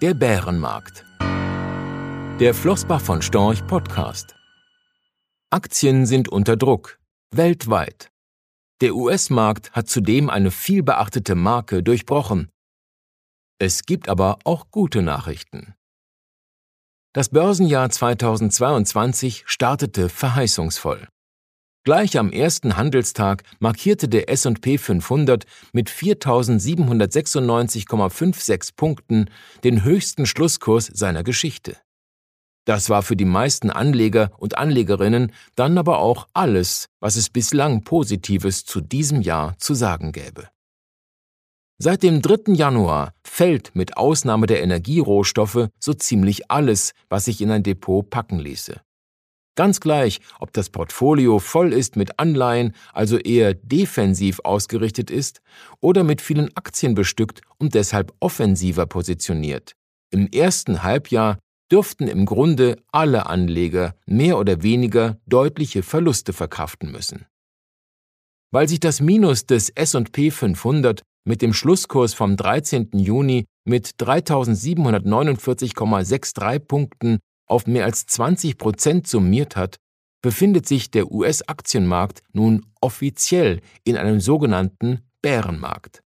Der Bärenmarkt. Der Flossbach von Storch Podcast. Aktien sind unter Druck. Weltweit. Der US-Markt hat zudem eine vielbeachtete Marke durchbrochen. Es gibt aber auch gute Nachrichten. Das Börsenjahr 2022 startete verheißungsvoll. Gleich am ersten Handelstag markierte der S&P 500 mit 4.796,56 Punkten den höchsten Schlusskurs seiner Geschichte. Das war für die meisten Anleger und Anlegerinnen dann aber auch alles, was es bislang Positives zu diesem Jahr zu sagen gäbe. Seit dem 3. Januar fällt mit Ausnahme der Energierohstoffe so ziemlich alles, was sich in ein Depot packen ließe. Ganz gleich, ob das Portfolio voll ist mit Anleihen, also eher defensiv ausgerichtet ist, oder mit vielen Aktien bestückt und deshalb offensiver positioniert. Im ersten Halbjahr dürften im Grunde alle Anleger mehr oder weniger deutliche Verluste verkraften müssen. Weil sich das Minus des S&P 500 mit dem Schlusskurs vom 13. Juni mit 3749,63 Punkten auf mehr als 20 Prozent summiert hat, befindet sich der US-Aktienmarkt nun offiziell in einem sogenannten Bärenmarkt.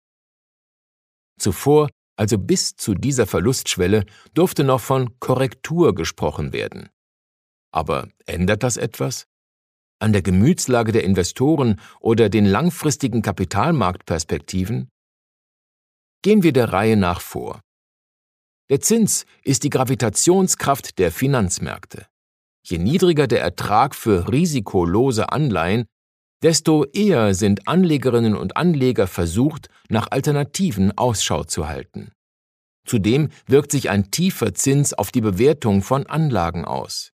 Zuvor, also bis zu dieser Verlustschwelle, durfte noch von Korrektur gesprochen werden. Aber ändert das etwas? An der Gemütslage der Investoren oder den langfristigen Kapitalmarktperspektiven? Gehen wir der Reihe nach vor. Der Zins ist die Gravitationskraft der Finanzmärkte. Je niedriger der Ertrag für risikolose Anleihen, desto eher sind Anlegerinnen und Anleger versucht, nach Alternativen Ausschau zu halten. Zudem wirkt sich ein tiefer Zins auf die Bewertung von Anlagen aus.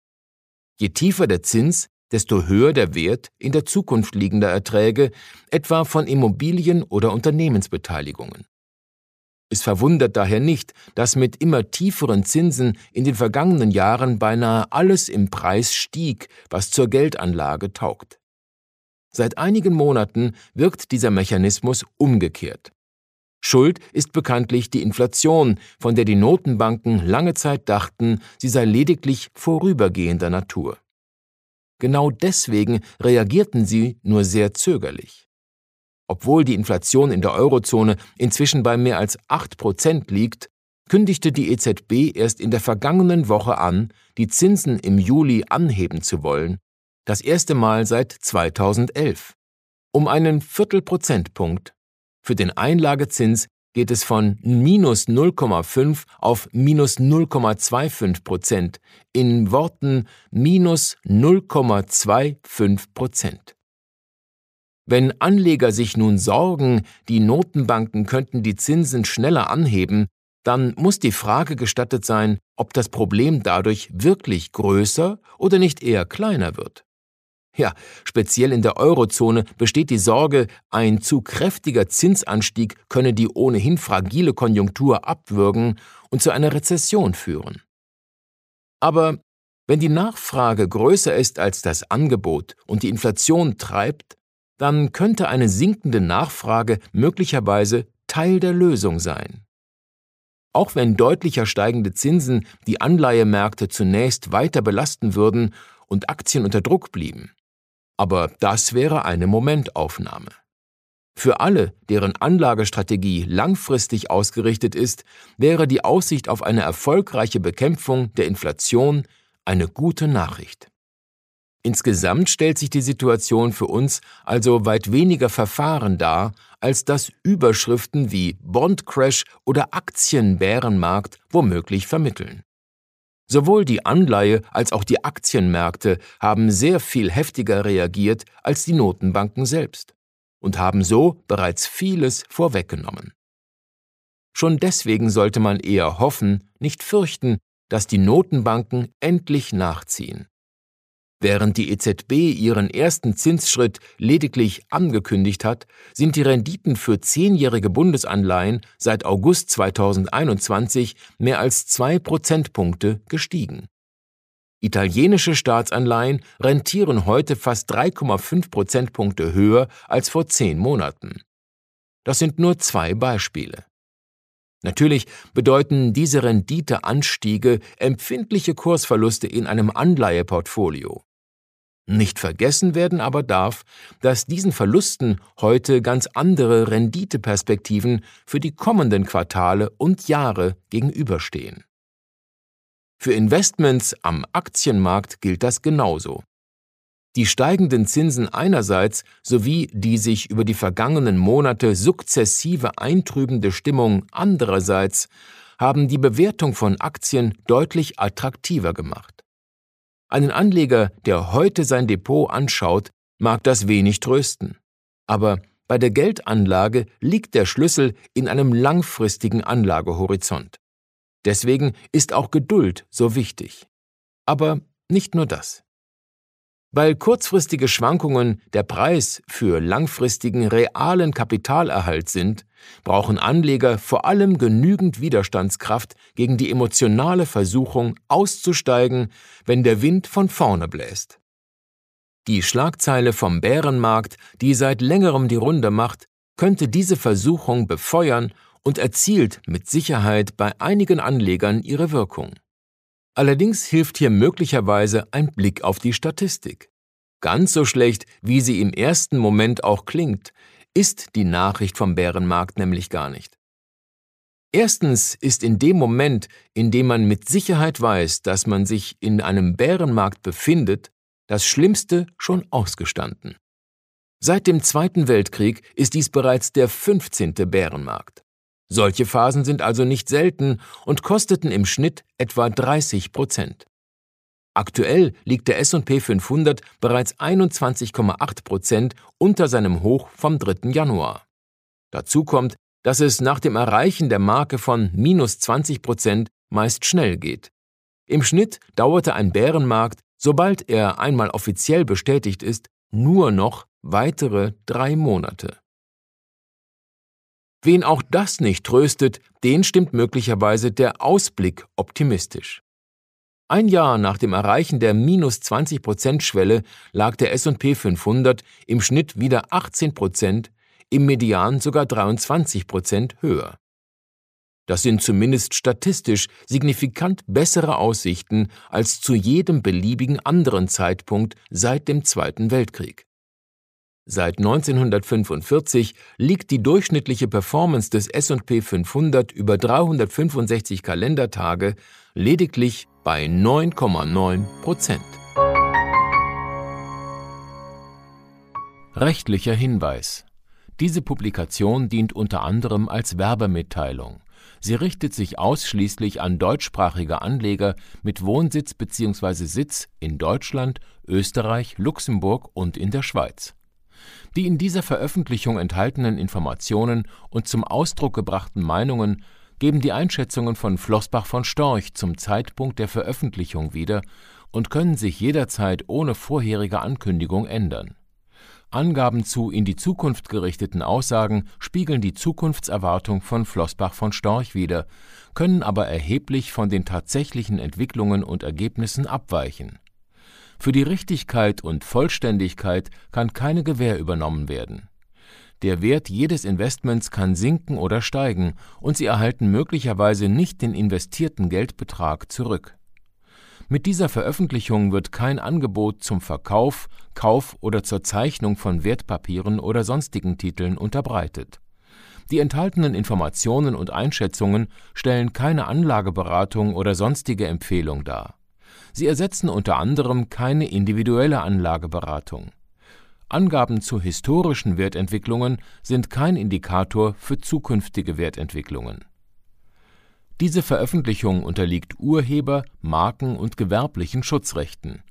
Je tiefer der Zins, desto höher der Wert in der Zukunft liegender Erträge, etwa von Immobilien oder Unternehmensbeteiligungen. Es verwundert daher nicht, dass mit immer tieferen Zinsen in den vergangenen Jahren beinahe alles im Preis stieg, was zur Geldanlage taugt. Seit einigen Monaten wirkt dieser Mechanismus umgekehrt. Schuld ist bekanntlich die Inflation, von der die Notenbanken lange Zeit dachten, sie sei lediglich vorübergehender Natur. Genau deswegen reagierten sie nur sehr zögerlich. Obwohl die Inflation in der Eurozone inzwischen bei mehr als 8 Prozent liegt, kündigte die EZB erst in der vergangenen Woche an, die Zinsen im Juli anheben zu wollen, das erste Mal seit 2011. Um einen Viertelprozentpunkt. Für den Einlagezins geht es von minus 0,5 auf minus 0,25 Prozent, in Worten minus 0,25 Prozent. Wenn Anleger sich nun sorgen, die Notenbanken könnten die Zinsen schneller anheben, dann muss die Frage gestattet sein, ob das Problem dadurch wirklich größer oder nicht eher kleiner wird. Ja, speziell in der Eurozone besteht die Sorge, ein zu kräftiger Zinsanstieg könne die ohnehin fragile Konjunktur abwürgen und zu einer Rezession führen. Aber wenn die Nachfrage größer ist als das Angebot und die Inflation treibt, dann könnte eine sinkende Nachfrage möglicherweise Teil der Lösung sein. Auch wenn deutlicher steigende Zinsen die Anleihemärkte zunächst weiter belasten würden und Aktien unter Druck blieben. Aber das wäre eine Momentaufnahme. Für alle, deren Anlagestrategie langfristig ausgerichtet ist, wäre die Aussicht auf eine erfolgreiche Bekämpfung der Inflation eine gute Nachricht. Insgesamt stellt sich die Situation für uns also weit weniger Verfahren dar, als dass Überschriften wie Bondcrash oder Aktienbärenmarkt womöglich vermitteln. Sowohl die Anleihe als auch die Aktienmärkte haben sehr viel heftiger reagiert als die Notenbanken selbst und haben so bereits vieles vorweggenommen. Schon deswegen sollte man eher hoffen, nicht fürchten, dass die Notenbanken endlich nachziehen. Während die EZB ihren ersten Zinsschritt lediglich angekündigt hat, sind die Renditen für zehnjährige Bundesanleihen seit August 2021 mehr als zwei Prozentpunkte gestiegen. Italienische Staatsanleihen rentieren heute fast 3,5 Prozentpunkte höher als vor zehn Monaten. Das sind nur zwei Beispiele. Natürlich bedeuten diese Renditeanstiege empfindliche Kursverluste in einem Anleiheportfolio. Nicht vergessen werden aber darf, dass diesen Verlusten heute ganz andere Renditeperspektiven für die kommenden Quartale und Jahre gegenüberstehen. Für Investments am Aktienmarkt gilt das genauso. Die steigenden Zinsen einerseits sowie die sich über die vergangenen Monate sukzessive eintrübende Stimmung andererseits haben die Bewertung von Aktien deutlich attraktiver gemacht. Einen Anleger, der heute sein Depot anschaut, mag das wenig trösten. Aber bei der Geldanlage liegt der Schlüssel in einem langfristigen Anlagehorizont. Deswegen ist auch Geduld so wichtig. Aber nicht nur das. Weil kurzfristige Schwankungen der Preis für langfristigen realen Kapitalerhalt sind, brauchen Anleger vor allem genügend Widerstandskraft gegen die emotionale Versuchung auszusteigen, wenn der Wind von vorne bläst. Die Schlagzeile vom Bärenmarkt, die seit längerem die Runde macht, könnte diese Versuchung befeuern und erzielt mit Sicherheit bei einigen Anlegern ihre Wirkung. Allerdings hilft hier möglicherweise ein Blick auf die Statistik. Ganz so schlecht, wie sie im ersten Moment auch klingt, ist die Nachricht vom Bärenmarkt nämlich gar nicht. Erstens ist in dem Moment, in dem man mit Sicherheit weiß, dass man sich in einem Bärenmarkt befindet, das Schlimmste schon ausgestanden. Seit dem Zweiten Weltkrieg ist dies bereits der 15. Bärenmarkt. Solche Phasen sind also nicht selten und kosteten im Schnitt etwa 30 Prozent. Aktuell liegt der S&P 500 bereits 21,8 Prozent unter seinem Hoch vom 3. Januar. Dazu kommt, dass es nach dem Erreichen der Marke von minus 20 Prozent meist schnell geht. Im Schnitt dauerte ein Bärenmarkt, sobald er einmal offiziell bestätigt ist, nur noch weitere drei Monate. Wen auch das nicht tröstet, den stimmt möglicherweise der Ausblick optimistisch. Ein Jahr nach dem Erreichen der minus 20% Schwelle lag der S&P 500 im Schnitt wieder 18% im Median sogar 23% höher. Das sind zumindest statistisch signifikant bessere Aussichten als zu jedem beliebigen anderen Zeitpunkt seit dem Zweiten Weltkrieg. Seit 1945 liegt die durchschnittliche Performance des S&P 500 über 365 Kalendertage lediglich bei 9,9 Prozent. Rechtlicher Hinweis. Diese Publikation dient unter anderem als Werbemitteilung. Sie richtet sich ausschließlich an deutschsprachige Anleger mit Wohnsitz bzw. Sitz in Deutschland, Österreich, Luxemburg und in der Schweiz. Die in dieser Veröffentlichung enthaltenen Informationen und zum Ausdruck gebrachten Meinungen geben die Einschätzungen von Flossbach von Storch zum Zeitpunkt der Veröffentlichung wieder und können sich jederzeit ohne vorherige Ankündigung ändern. Angaben zu in die Zukunft gerichteten Aussagen spiegeln die Zukunftserwartung von Flossbach von Storch wider, können aber erheblich von den tatsächlichen Entwicklungen und Ergebnissen abweichen für die Richtigkeit und Vollständigkeit kann keine Gewähr übernommen werden. Der Wert jedes Investments kann sinken oder steigen, und Sie erhalten möglicherweise nicht den investierten Geldbetrag zurück. Mit dieser Veröffentlichung wird kein Angebot zum Verkauf, Kauf oder zur Zeichnung von Wertpapieren oder sonstigen Titeln unterbreitet. Die enthaltenen Informationen und Einschätzungen stellen keine Anlageberatung oder sonstige Empfehlung dar. Sie ersetzen unter anderem keine individuelle Anlageberatung. Angaben zu historischen Wertentwicklungen sind kein Indikator für zukünftige Wertentwicklungen. Diese Veröffentlichung unterliegt Urheber-, Marken- und gewerblichen Schutzrechten.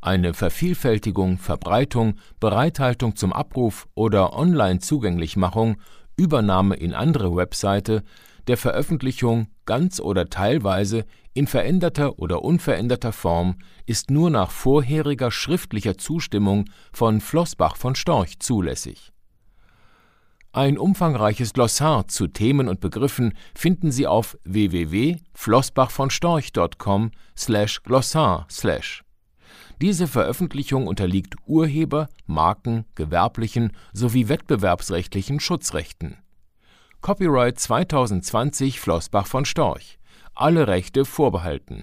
Eine Vervielfältigung, Verbreitung, Bereithaltung zum Abruf oder Online-Zugänglichmachung, Übernahme in andere Webseite der Veröffentlichung ganz oder teilweise in veränderter oder unveränderter Form ist nur nach vorheriger schriftlicher Zustimmung von Flossbach von Storch zulässig. Ein umfangreiches Glossar zu Themen und Begriffen finden Sie auf www.flossbachvonstorch.com/glossar/. Diese Veröffentlichung unterliegt Urheber-, Marken-, gewerblichen sowie wettbewerbsrechtlichen Schutzrechten Copyright 2020 Flossbach von Storch. Alle Rechte vorbehalten